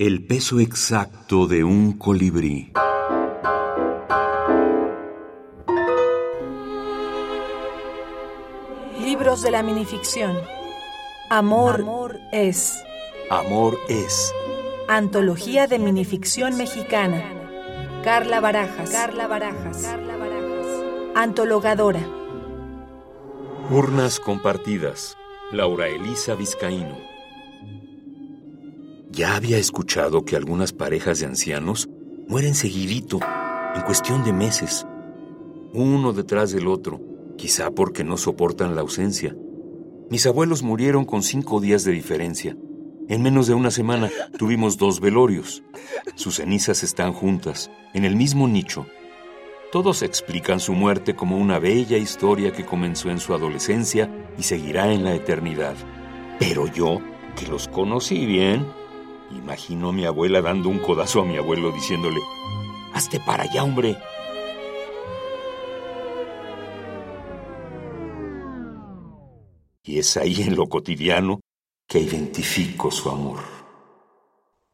El peso exacto de un colibrí. Libros de la minificción. Amor, es. Amor es. Antología de minificción mexicana. Carla Barajas. Carla Barajas. Antologadora. Urnas compartidas. Laura Elisa Vizcaíno. Ya había escuchado que algunas parejas de ancianos mueren seguidito, en cuestión de meses, uno detrás del otro, quizá porque no soportan la ausencia. Mis abuelos murieron con cinco días de diferencia. En menos de una semana tuvimos dos velorios. Sus cenizas están juntas, en el mismo nicho. Todos explican su muerte como una bella historia que comenzó en su adolescencia y seguirá en la eternidad. Pero yo, que los conocí bien, imagino a mi abuela dando un codazo a mi abuelo diciéndole, Hazte para allá, hombre. Y es ahí en lo cotidiano que identifico su amor.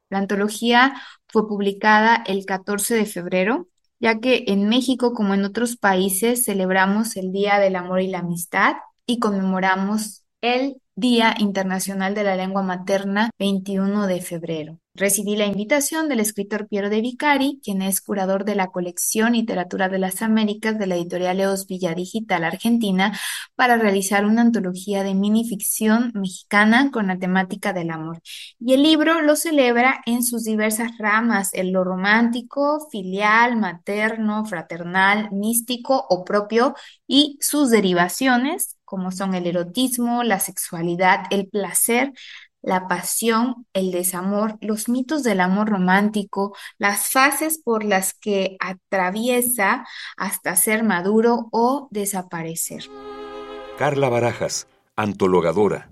La antología fue publicada el 14 de febrero, ya que en México, como en otros países, celebramos el Día del Amor y la Amistad y conmemoramos el Día Internacional de la Lengua Materna, 21 de febrero. Recibí la invitación del escritor Piero de Vicari, quien es curador de la colección Literatura de las Américas de la editorial Eos Villa Digital Argentina, para realizar una antología de minificción mexicana con la temática del amor. Y el libro lo celebra en sus diversas ramas, en lo romántico, filial, materno, fraternal, místico o propio, y sus derivaciones, como son el erotismo, la sexualidad, el placer, la pasión, el desamor, los mitos del amor romántico, las fases por las que atraviesa hasta ser maduro o desaparecer. Carla Barajas, antologadora.